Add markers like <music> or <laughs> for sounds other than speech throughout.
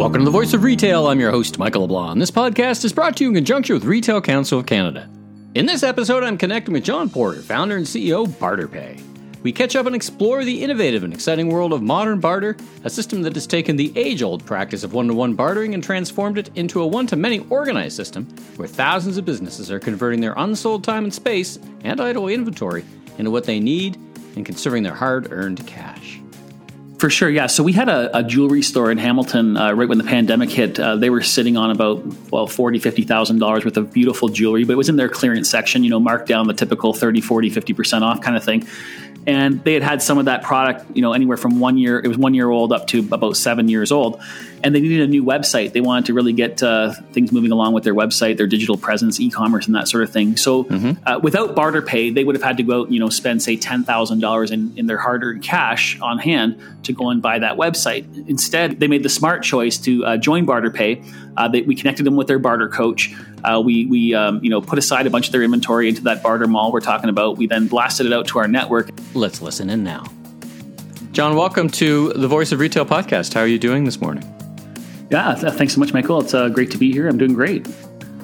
Welcome to the Voice of Retail. I'm your host, Michael LeBlanc. This podcast is brought to you in conjunction with Retail Council of Canada. In this episode, I'm connecting with John Porter, founder and CEO of BarterPay. We catch up and explore the innovative and exciting world of modern barter, a system that has taken the age old practice of one to one bartering and transformed it into a one to many organized system where thousands of businesses are converting their unsold time and space and idle inventory into what they need and conserving their hard earned cash. For sure, yeah. So we had a, a jewelry store in Hamilton uh, right when the pandemic hit. Uh, they were sitting on about well forty, fifty thousand dollars worth of beautiful jewelry, but it was in their clearance section. You know, marked down the typical 30, 40, 50 percent off kind of thing and they had had some of that product, you know, anywhere from one year, it was one year old up to about seven years old, and they needed a new website. They wanted to really get uh, things moving along with their website, their digital presence, e-commerce, and that sort of thing. So, mm-hmm. uh, without BarterPay, they would have had to go out, you know, spend say ten thousand dollars in in their hard-earned cash on hand to go and buy that website. Instead, they made the smart choice to uh, join BarterPay. Uh, they, we connected them with their barter coach. Uh, we we um, you know put aside a bunch of their inventory into that barter mall we're talking about. We then blasted it out to our network. Let's listen in now. John, welcome to the Voice of Retail podcast. How are you doing this morning? Yeah, thanks so much, Michael. It's uh, great to be here. I'm doing great.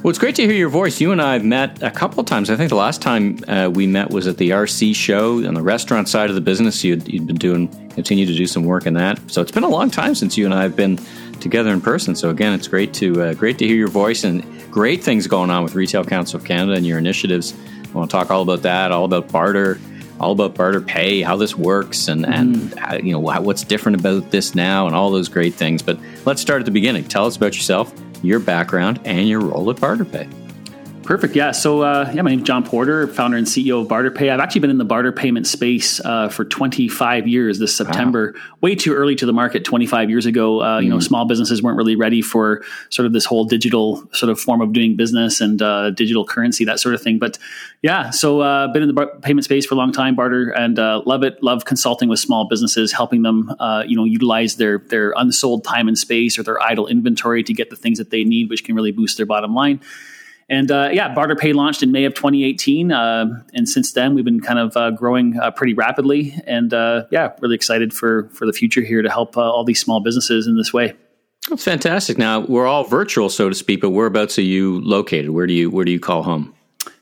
Well, it's great to hear your voice. You and I have met a couple of times. I think the last time uh, we met was at the RC show on the restaurant side of the business. You'd, you'd been doing, continue to do some work in that. So it's been a long time since you and I have been together in person. So again, it's great to uh, great to hear your voice and great things going on with Retail Council of Canada and your initiatives. I want to talk all about that, all about barter, all about BarterPay, how this works, and and mm. how, you know what's different about this now, and all those great things. But let's start at the beginning. Tell us about yourself, your background, and your role at BarterPay. Perfect. Yeah. So, uh, yeah, my name is John Porter, founder and CEO of BarterPay. I've actually been in the barter payment space uh, for 25 years this September. Wow. Way too early to the market 25 years ago. Uh, mm. You know, mm. small businesses weren't really ready for sort of this whole digital sort of form of doing business and uh, digital currency, that sort of thing. But yeah, so uh, been in the bar- payment space for a long time, barter, and uh, love it. Love consulting with small businesses, helping them, you know, utilize their their unsold time and space or their idle inventory to get the things that they need, which can really boost their bottom line. And uh, yeah, BarterPay launched in May of 2018, uh, and since then we've been kind of uh, growing uh, pretty rapidly. And uh, yeah, really excited for for the future here to help uh, all these small businesses in this way. That's fantastic. Now we're all virtual, so to speak, but whereabouts are you located? Where do you where do you call home?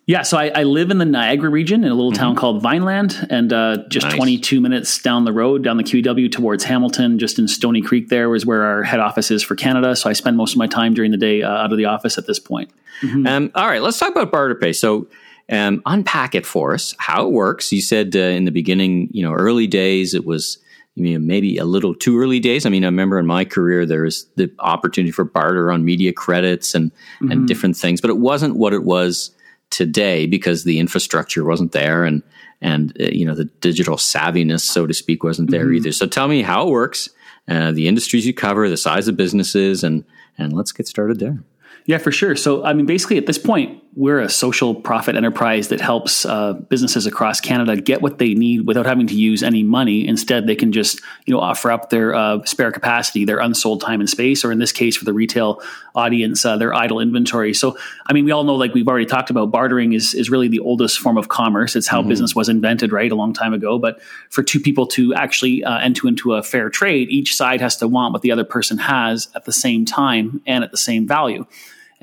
Yeah, so I, I, live in the Niagara region in a little mm-hmm. town called Vineland, and uh, just nice. 22 minutes down the road, down the QEW towards Hamilton, just in Stoney Creek, there is where our head office is for Canada. So I spend most of my time during the day uh, out of the office at this point. Mm-hmm. Um, all right, let's talk about BarterPay. So um, unpack it for us, how it works. You said uh, in the beginning, you know, early days, it was you know, maybe a little too early days. I mean, I remember in my career there was the opportunity for barter on media credits and mm-hmm. and different things, but it wasn't what it was today because the infrastructure wasn't there and and uh, you know the digital savviness, so to speak, wasn't there mm-hmm. either. So tell me how it works, uh, the industries you cover, the size of businesses, and and let's get started there. Yeah, for sure. So, I mean, basically, at this point, we're a social profit enterprise that helps uh, businesses across Canada get what they need without having to use any money. Instead, they can just, you know, offer up their uh, spare capacity, their unsold time and space, or in this case, for the retail audience, uh, their idle inventory. So, I mean, we all know, like we've already talked about, bartering is is really the oldest form of commerce. It's how mm-hmm. business was invented, right, a long time ago. But for two people to actually uh, enter into a fair trade, each side has to want what the other person has at the same time and at the same value.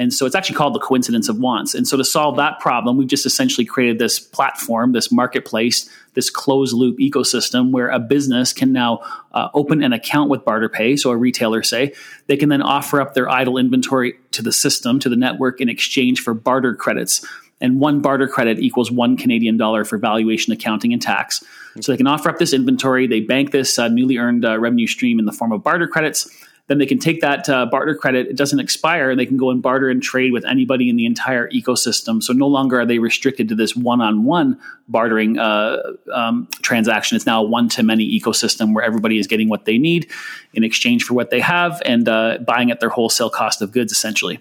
And so it's actually called the coincidence of wants. And so to solve that problem, we've just essentially created this platform, this marketplace, this closed loop ecosystem where a business can now uh, open an account with BarterPay. So a retailer, say, they can then offer up their idle inventory to the system, to the network in exchange for barter credits. And one barter credit equals one Canadian dollar for valuation, accounting, and tax. So they can offer up this inventory. They bank this uh, newly earned uh, revenue stream in the form of barter credits then they can take that uh, barter credit. It doesn't expire, and they can go and barter and trade with anybody in the entire ecosystem. So no longer are they restricted to this one-on-one bartering uh, um, transaction. It's now a one-to-many ecosystem where everybody is getting what they need in exchange for what they have and uh, buying at their wholesale cost of goods, essentially.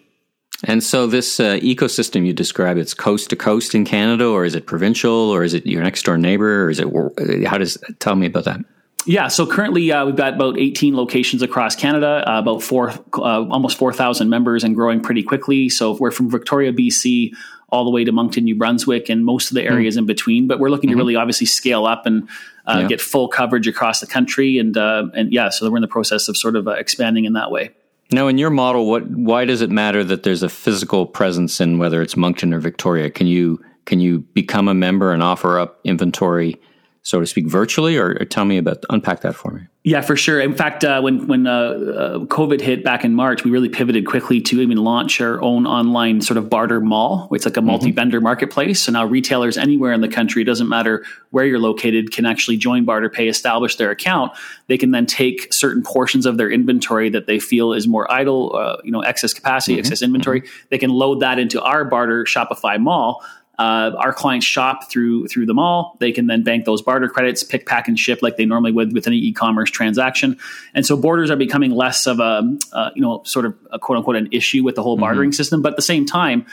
And so, this uh, ecosystem you describe, it's coast to coast in Canada, or is it provincial, or is it your next door neighbor, or is it? How does tell me about that? Yeah, so currently uh, we've got about 18 locations across Canada, uh, about four, uh, almost 4,000 members, and growing pretty quickly. So we're from Victoria, BC, all the way to Moncton, New Brunswick, and most of the areas mm. in between. But we're looking mm-hmm. to really obviously scale up and uh, yeah. get full coverage across the country, and uh, and yeah, so we're in the process of sort of uh, expanding in that way. Now, in your model, what why does it matter that there's a physical presence in whether it's Moncton or Victoria? Can you can you become a member and offer up inventory so to speak, virtually? Or, or tell me about unpack that for me. Yeah, for sure. In fact, uh, when when uh, uh, COVID hit back in March, we really pivoted quickly to even launch our own online sort of barter mall. It's like a multi vendor mm-hmm. marketplace. So now retailers anywhere in the country, it doesn't matter where you're located, can actually join BarterPay, establish their account. They can then take certain portions of their inventory that they feel is more idle, uh, you know, excess capacity, mm-hmm. excess inventory. Mm-hmm. They can load that into our Barter Shopify mall uh, our clients shop through through the mall. They can then bank those barter credits, pick, pack, and ship like they normally would with any e-commerce transaction. And so borders are becoming less of a uh, you know sort of a quote unquote an issue with the whole bartering mm-hmm. system. But at the same time,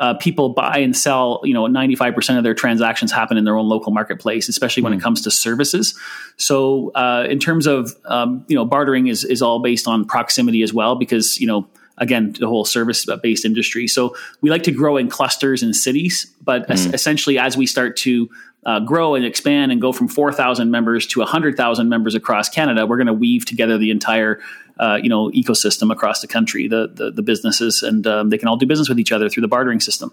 uh, people buy and sell, you know, 95% of their transactions happen in their own local marketplace, especially when mm. it comes to services. So, uh, in terms of, um, you know, bartering is, is all based on proximity as well, because, you know, again the whole service based industry so we like to grow in clusters and cities but mm. es- essentially as we start to uh, grow and expand and go from 4,000 members to 100,000 members across Canada, we're going to weave together the entire uh, you know ecosystem across the country, the the, the businesses, and um, they can all do business with each other through the bartering system.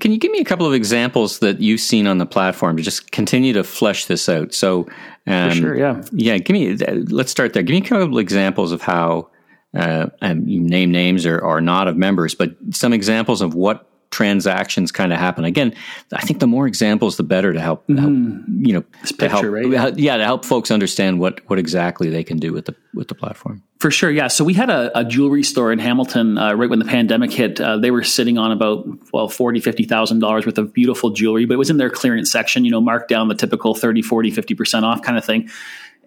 Can you give me a couple of examples that you've seen on the platform to just continue to flesh this out? So, um, sure, yeah, yeah. Give me. Let's start there. Give me a couple of examples of how uh, and you name names or, or not of members, but some examples of what transactions kind of happen. Again, I think the more examples, the better to help, mm-hmm. help you know, this picture, help, right? Yeah, to help folks understand what what exactly they can do with the with the platform. For sure, yeah. So we had a, a jewelry store in Hamilton uh, right when the pandemic hit. Uh, they were sitting on about well forty fifty thousand dollars worth of beautiful jewelry, but it was in their clearance section. You know, marked down the typical 30, 40, 50 percent off kind of thing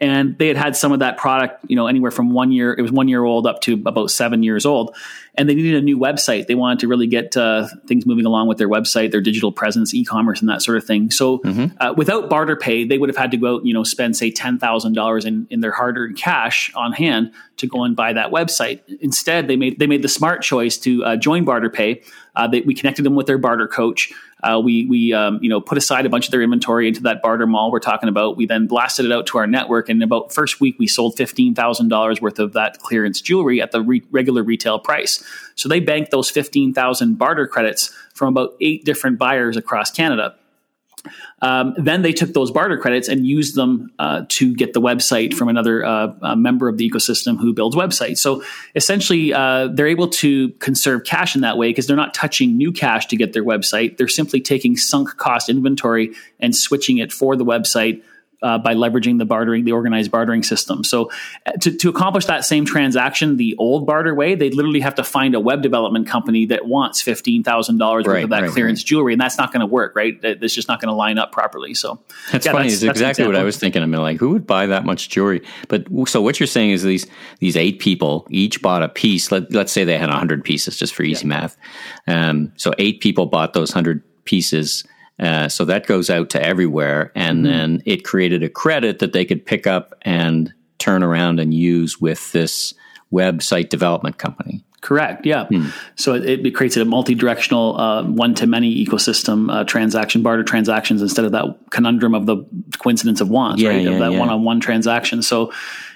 and they had had some of that product you know anywhere from one year it was one year old up to about seven years old. And they needed a new website. They wanted to really get uh, things moving along with their website their digital presence e-commerce and that sort of thing. So mm-hmm. uh, without BarterPay they would have had to go out you know spend say $10000 in, in their hard-earned cash on hand to go and buy that website. Instead they made they made the smart choice to uh, join BarterPay. Uh, they, we connected them with their barter coach uh, we we um, you know put aside a bunch of their inventory into that barter mall we're talking about. We then blasted it out to our network, and about first week we sold fifteen thousand dollars worth of that clearance jewelry at the re- regular retail price. So they banked those fifteen thousand barter credits from about eight different buyers across Canada. Um, then they took those barter credits and used them uh, to get the website from another uh, member of the ecosystem who builds websites. So essentially, uh, they're able to conserve cash in that way because they're not touching new cash to get their website. They're simply taking sunk cost inventory and switching it for the website uh, by leveraging the bartering, the organized bartering system. So, uh, to, to accomplish that same transaction the old barter way, they literally have to find a web development company that wants fifteen thousand dollars worth of that right, clearance right. jewelry, and that's not going to work, right? That's just not going to line up properly. So, that's yeah, funny. That's, it's that's exactly what I was thinking. I mean, like, who would buy that much jewelry? But so what you're saying is these these eight people each bought a piece. Let, let's say they had hundred pieces, just for easy yeah. math. Um, so eight people bought those hundred pieces uh, so that goes out to everywhere. And mm-hmm. then it created a credit that they could pick up and turn around and use with this website development company. Correct. Yeah. Hmm. So it, it, creates a multi-directional uh, one-to-many ecosystem uh, transaction, barter transactions instead of that conundrum of the coincidence of wants, yeah, right? Yeah, of that yeah. one-on-one transaction. So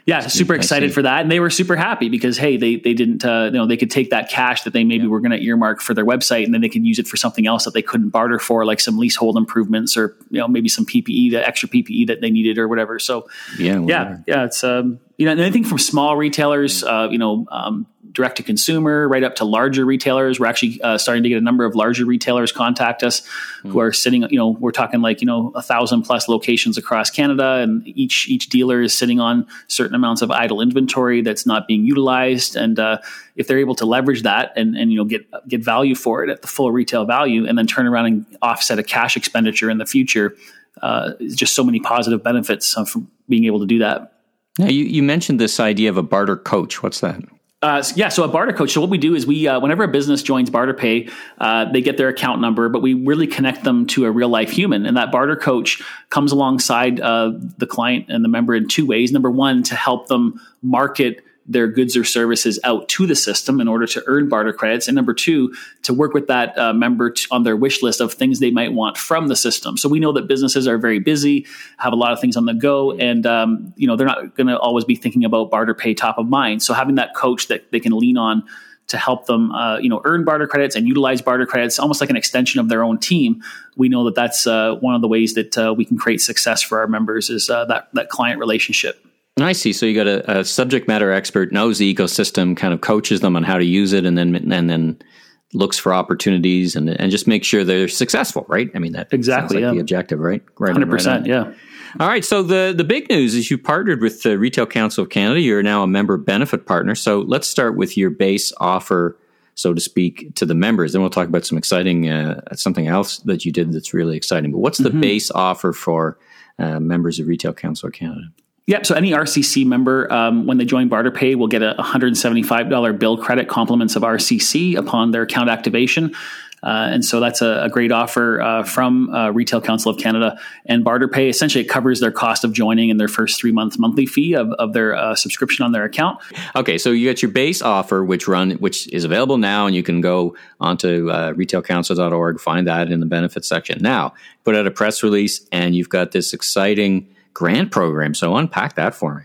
yeah, super excited for that, and they were super happy because hey, they they didn't uh, you know they could take that cash that they maybe were going to earmark for their website, and then they could use it for something else that they couldn't barter for, like some leasehold improvements or you know maybe some PPE, the extra PPE that they needed or whatever. So yeah, whatever. yeah, yeah, it's um, you know anything from small retailers, uh, you know. Um, direct to consumer, right up to larger retailers. We're actually uh, starting to get a number of larger retailers contact us mm. who are sitting, you know, we're talking like, you know, a thousand plus locations across Canada. And each, each dealer is sitting on certain amounts of idle inventory that's not being utilized. And uh, if they're able to leverage that and, and, you know, get, get value for it at the full retail value and then turn around and offset a cash expenditure in the future, uh, just so many positive benefits from being able to do that. Now, you, you mentioned this idea of a barter coach. What's that? Uh, yeah, so a barter coach. So what we do is we, uh, whenever a business joins BarterPay, uh, they get their account number, but we really connect them to a real life human, and that barter coach comes alongside uh, the client and the member in two ways. Number one, to help them market their goods or services out to the system in order to earn barter credits. And number two, to work with that uh, member t- on their wish list of things they might want from the system. So we know that businesses are very busy, have a lot of things on the go, and um, you know they're not going to always be thinking about BarterPay top of mind. So having that coach that they can lean on to help them, uh, you know, earn barter credits and utilize barter credits, almost like an extension of their own team. We know that that's uh, one of the ways that uh, we can create success for our members is uh, that that client relationship. I see. So you got a, a, subject matter expert knows the ecosystem, kind of coaches them on how to use it, and then and then looks for opportunities and and just make sure they're successful. Right? I mean that exactly like yeah. the objective, right? Right. Hundred percent. Yeah. All right. So the the big news is you partnered with the Retail Council of Canada. You're now a member benefit partner. So let's start with your base offer, so to speak, to the members. Then we'll talk about some exciting uh, something else that you did that's really exciting. But what's the mm-hmm. base offer for uh, members of Retail Council of Canada? Yep. So any RCC member, um, when they join BarterPay, will get a $175 bill credit compliments of RCC upon their account activation. Uh, and so that's a, a great offer uh, from uh, Retail Council of Canada. And BarterPay essentially it covers their cost of joining and their first three month monthly fee of, of their uh, subscription on their account. Okay, so you get your base offer, which run which is available now, and you can go onto uh, retailcouncil.org, find that in the benefits section. Now, put out a press release, and you've got this exciting grant program. So unpack that for me.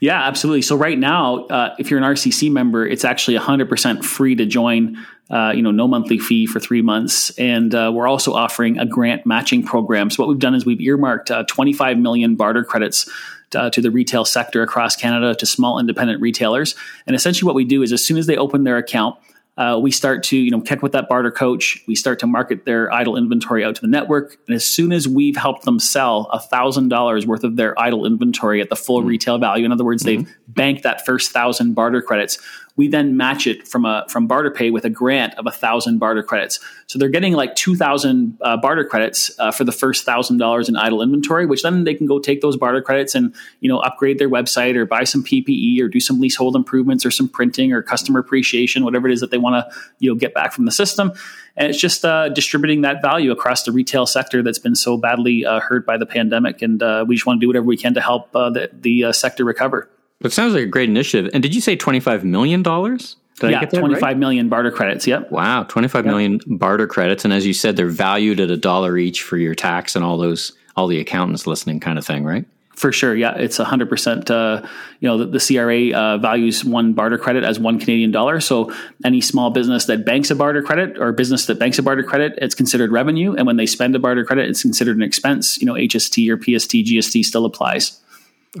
Yeah, absolutely. So right now, uh, if you're an RCC member, it's actually 100% free to join. Uh, you know, no monthly fee for three months, and uh, we're also offering a grant matching program. So what we've done is we've earmarked uh, 25 million barter credits uh, to the retail sector across Canada to small independent retailers. And essentially, what we do is as soon as they open their account, uh, we start to you know connect with that barter coach we start to market their idle inventory out to the network and as soon as we've helped them sell a $1000 worth of their idle inventory at the full mm-hmm. retail value in other words mm-hmm. they've banked that first thousand barter credits we then match it from a from BarterPay with a grant of a thousand barter credits. So they're getting like two thousand uh, barter credits uh, for the first thousand dollars in idle inventory, which then they can go take those barter credits and you know upgrade their website or buy some PPE or do some leasehold improvements or some printing or customer appreciation, whatever it is that they want to you know get back from the system. And it's just uh, distributing that value across the retail sector that's been so badly uh, hurt by the pandemic, and uh, we just want to do whatever we can to help uh, the, the sector recover. It sounds like a great initiative. And did you say $25 million? Did yeah, twenty-five right? million barter credits. Yep. Wow, twenty-five yep. million barter credits, and as you said, they're valued at a dollar each for your tax and all those, all the accountants listening, kind of thing, right? For sure, yeah, it's hundred uh, percent. You know, the, the CRA uh, values one barter credit as one Canadian dollar. So any small business that banks a barter credit or business that banks a barter credit, it's considered revenue, and when they spend a barter credit, it's considered an expense. You know, HST or PST, GST still applies.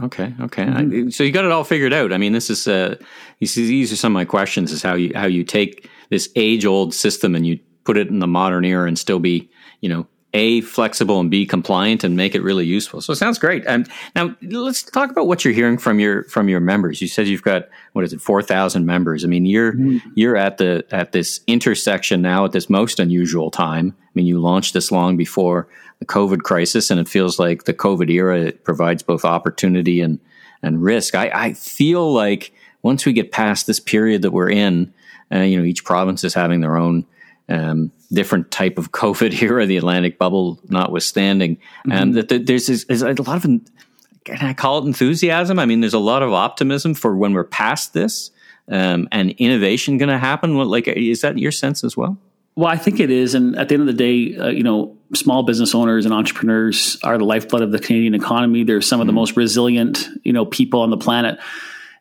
Okay. Okay. Mm-hmm. I, so you got it all figured out. I mean, this is uh, you see, these are some of my questions: is how you how you take this age old system and you put it in the modern era and still be, you know, a flexible and b compliant and make it really useful. So it sounds great. And now let's talk about what you're hearing from your from your members. You said you've got what is it, four thousand members. I mean, you're mm-hmm. you're at the at this intersection now at this most unusual time. I mean, you launched this long before the COVID crisis, and it feels like the COVID era provides both opportunity and and risk. I, I feel like once we get past this period that we're in, uh, you know, each province is having their own um, different type of <laughs> COVID era, the Atlantic bubble notwithstanding, mm-hmm. and that there's, there's, a lot of can I call it enthusiasm? I mean, there's a lot of optimism for when we're past this, um, and innovation going to happen. Like, is that your sense as well? Well, I think it is, and at the end of the day, uh, you know, small business owners and entrepreneurs are the lifeblood of the Canadian economy. They're some of the mm-hmm. most resilient, you know, people on the planet.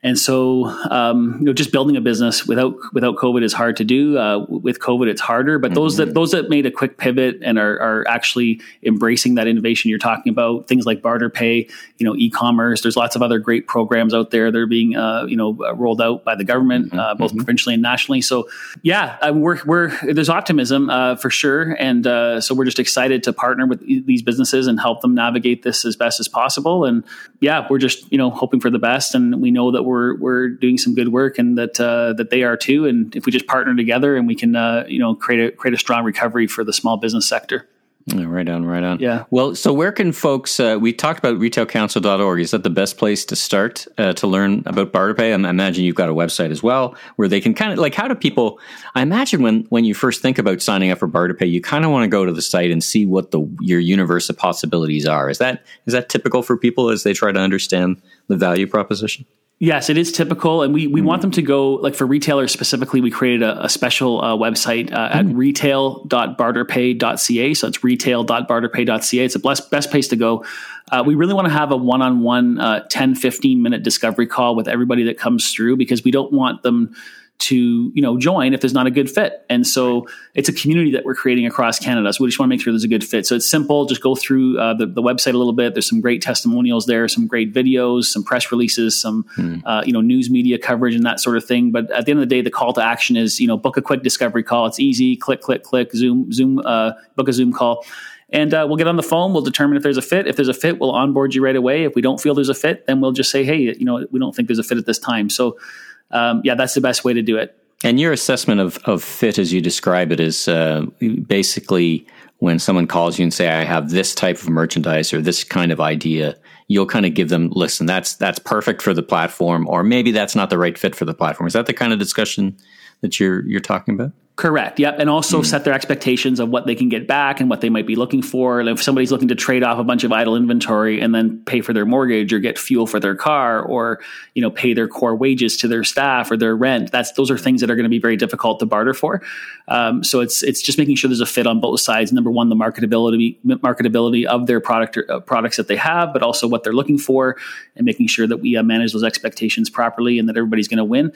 And so, um, you know, just building a business without without COVID is hard to do. Uh, with COVID, it's harder. But mm-hmm. those that those that made a quick pivot and are, are actually embracing that innovation you're talking about, things like BarterPay, you know, e-commerce. There's lots of other great programs out there that are being uh, you know rolled out by the government, mm-hmm. uh, both mm-hmm. provincially and nationally. So, yeah, uh, we're we're there's optimism uh, for sure, and uh, so we're just excited to partner with these businesses and help them navigate this as best as possible. And yeah, we're just you know hoping for the best, and we know that we're we're doing some good work and that uh, that they are too. And if we just partner together and we can uh, you know create a create a strong recovery for the small business sector. Yeah, right on, right on. Yeah. Well, so where can folks? Uh, we talked about retailcouncil.org. Is that the best place to start uh, to learn about BarterPay? I imagine you've got a website as well where they can kind of like how do people? I imagine when when you first think about signing up for BarterPay, you kind of want to go to the site and see what the your universe of possibilities are. Is that is that typical for people as they try to understand the value proposition? Yes, it is typical, and we, we mm. want them to go like for retailers specifically. We created a, a special uh, website uh, at mm. retail.barterpay.ca. So it's retail.barterpay.ca. It's the best best place to go. Uh, we really want to have a one on one 10, 15 minute discovery call with everybody that comes through because we don't want them to you know join if there's not a good fit and so it's a community that we're creating across canada so we just want to make sure there's a good fit so it's simple just go through uh, the, the website a little bit there's some great testimonials there some great videos some press releases some mm. uh, you know news media coverage and that sort of thing but at the end of the day the call to action is you know book a quick discovery call it's easy click click click zoom zoom uh, book a zoom call and uh, we'll get on the phone. We'll determine if there's a fit. If there's a fit, we'll onboard you right away. If we don't feel there's a fit, then we'll just say, hey, you know, we don't think there's a fit at this time. So um, yeah, that's the best way to do it. And your assessment of, of fit, as you describe it, is uh, basically when someone calls you and say, "I have this type of merchandise or this kind of idea," you'll kind of give them, "Listen, that's that's perfect for the platform," or maybe that's not the right fit for the platform. Is that the kind of discussion that you're you're talking about? Correct. Yep. And also mm. set their expectations of what they can get back and what they might be looking for. And if somebody's looking to trade off a bunch of idle inventory and then pay for their mortgage or get fuel for their car or, you know, pay their core wages to their staff or their rent, that's those are things that are going to be very difficult to barter for. Um, so it's it's just making sure there's a fit on both sides. Number one, the marketability marketability of their product or, uh, products that they have, but also what they're looking for, and making sure that we uh, manage those expectations properly and that everybody's going to win.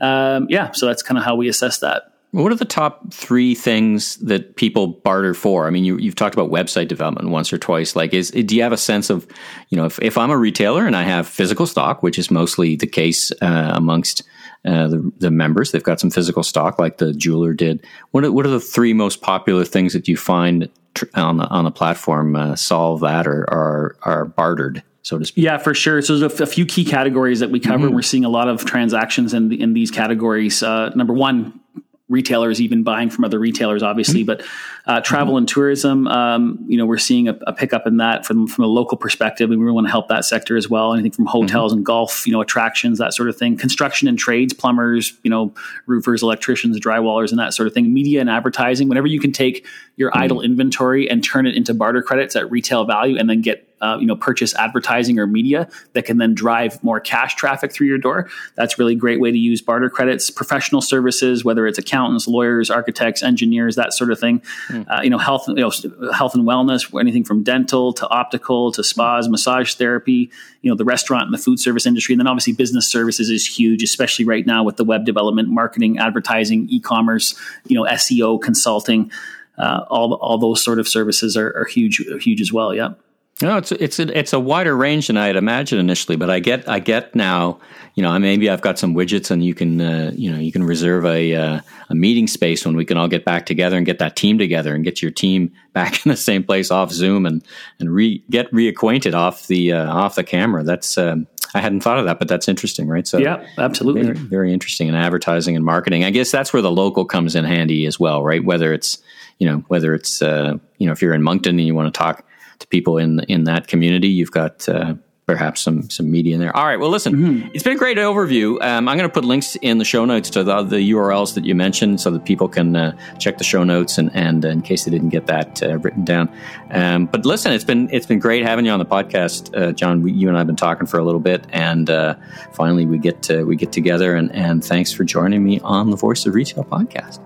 Um, yeah, so that's kind of how we assess that. What are the top three things that people barter for? I mean, you, have talked about website development once or twice. Like, is do you have a sense of, you know, if, if I'm a retailer and I have physical stock, which is mostly the case uh, amongst uh, the, the, members, they've got some physical stock, like the jeweler did. What are, what are the three most popular things that you find tr- on the on the platform uh, solve that or are are bartered? so to speak. Yeah, for sure. So there's a, few key categories that we cover. Mm-hmm. We're seeing a lot of transactions in the, in these categories. Uh, number one, retailers even buying from other retailers, obviously. Mm-hmm. But uh, travel mm-hmm. and tourism, um, you know, we're seeing a, a, pickup in that from from a local perspective, and we really want to help that sector as well. Anything from hotels mm-hmm. and golf, you know, attractions, that sort of thing. Construction and trades, plumbers, you know, roofers, electricians, drywallers, and that sort of thing. Media and advertising. Whenever you can take your mm-hmm. idle inventory and turn it into barter credits at retail value, and then get uh, you know purchase advertising or media that can then drive more cash traffic through your door. That's really great way to use barter credits. Professional services, whether it's accountants, lawyers, architects, engineers, that sort of thing. Mm. Uh, you know, health, you know, health and wellness, anything from dental to optical to spas, massage therapy. You know, the restaurant and the food service industry, and then obviously business services is huge, especially right now with the web development, marketing, advertising, e-commerce. You know, SEO, consulting. Uh, all all those sort of services are, are huge huge as well. Yeah. No, it's it's a, it's a wider range than I had imagined initially, but I get I get now. You know, maybe I've got some widgets, and you can uh, you know you can reserve a uh, a meeting space when we can all get back together and get that team together and get your team <laughs> back in the same place off Zoom and and re, get reacquainted off the uh, off the camera. That's um, I hadn't thought of that, but that's interesting, right? So yeah, absolutely, very, very interesting in advertising and marketing. I guess that's where the local comes in handy as well, right? Whether it's you know whether it's uh, you know if you're in Moncton and you want to talk to people in in that community. You've got uh, perhaps some some media in there. All right. Well, listen, mm-hmm. it's been a great overview. Um, I'm going to put links in the show notes to the, the URLs that you mentioned, so that people can uh, check the show notes and and uh, in case they didn't get that uh, written down. Um, but listen, it's been it's been great having you on the podcast, uh, John. We, you and I have been talking for a little bit, and uh, finally we get to, we get together. And and thanks for joining me on the Voice of Retail podcast.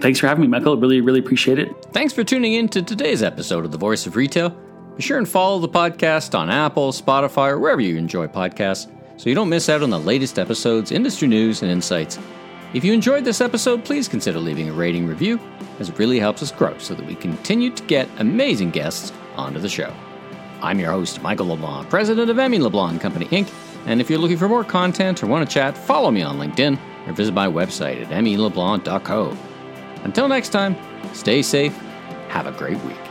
Thanks for having me, Michael. Really, really appreciate it. Thanks for tuning in to today's episode of the Voice of Retail. Be sure and follow the podcast on Apple, Spotify, or wherever you enjoy podcasts so you don't miss out on the latest episodes, industry news, and insights. If you enjoyed this episode, please consider leaving a rating review, as it really helps us grow so that we continue to get amazing guests onto the show. I'm your host, Michael LeBlanc, president of M.E. LeBlanc Company Inc., and if you're looking for more content or want to chat, follow me on LinkedIn or visit my website at meleblanc.co. Until next time, stay safe, have a great week.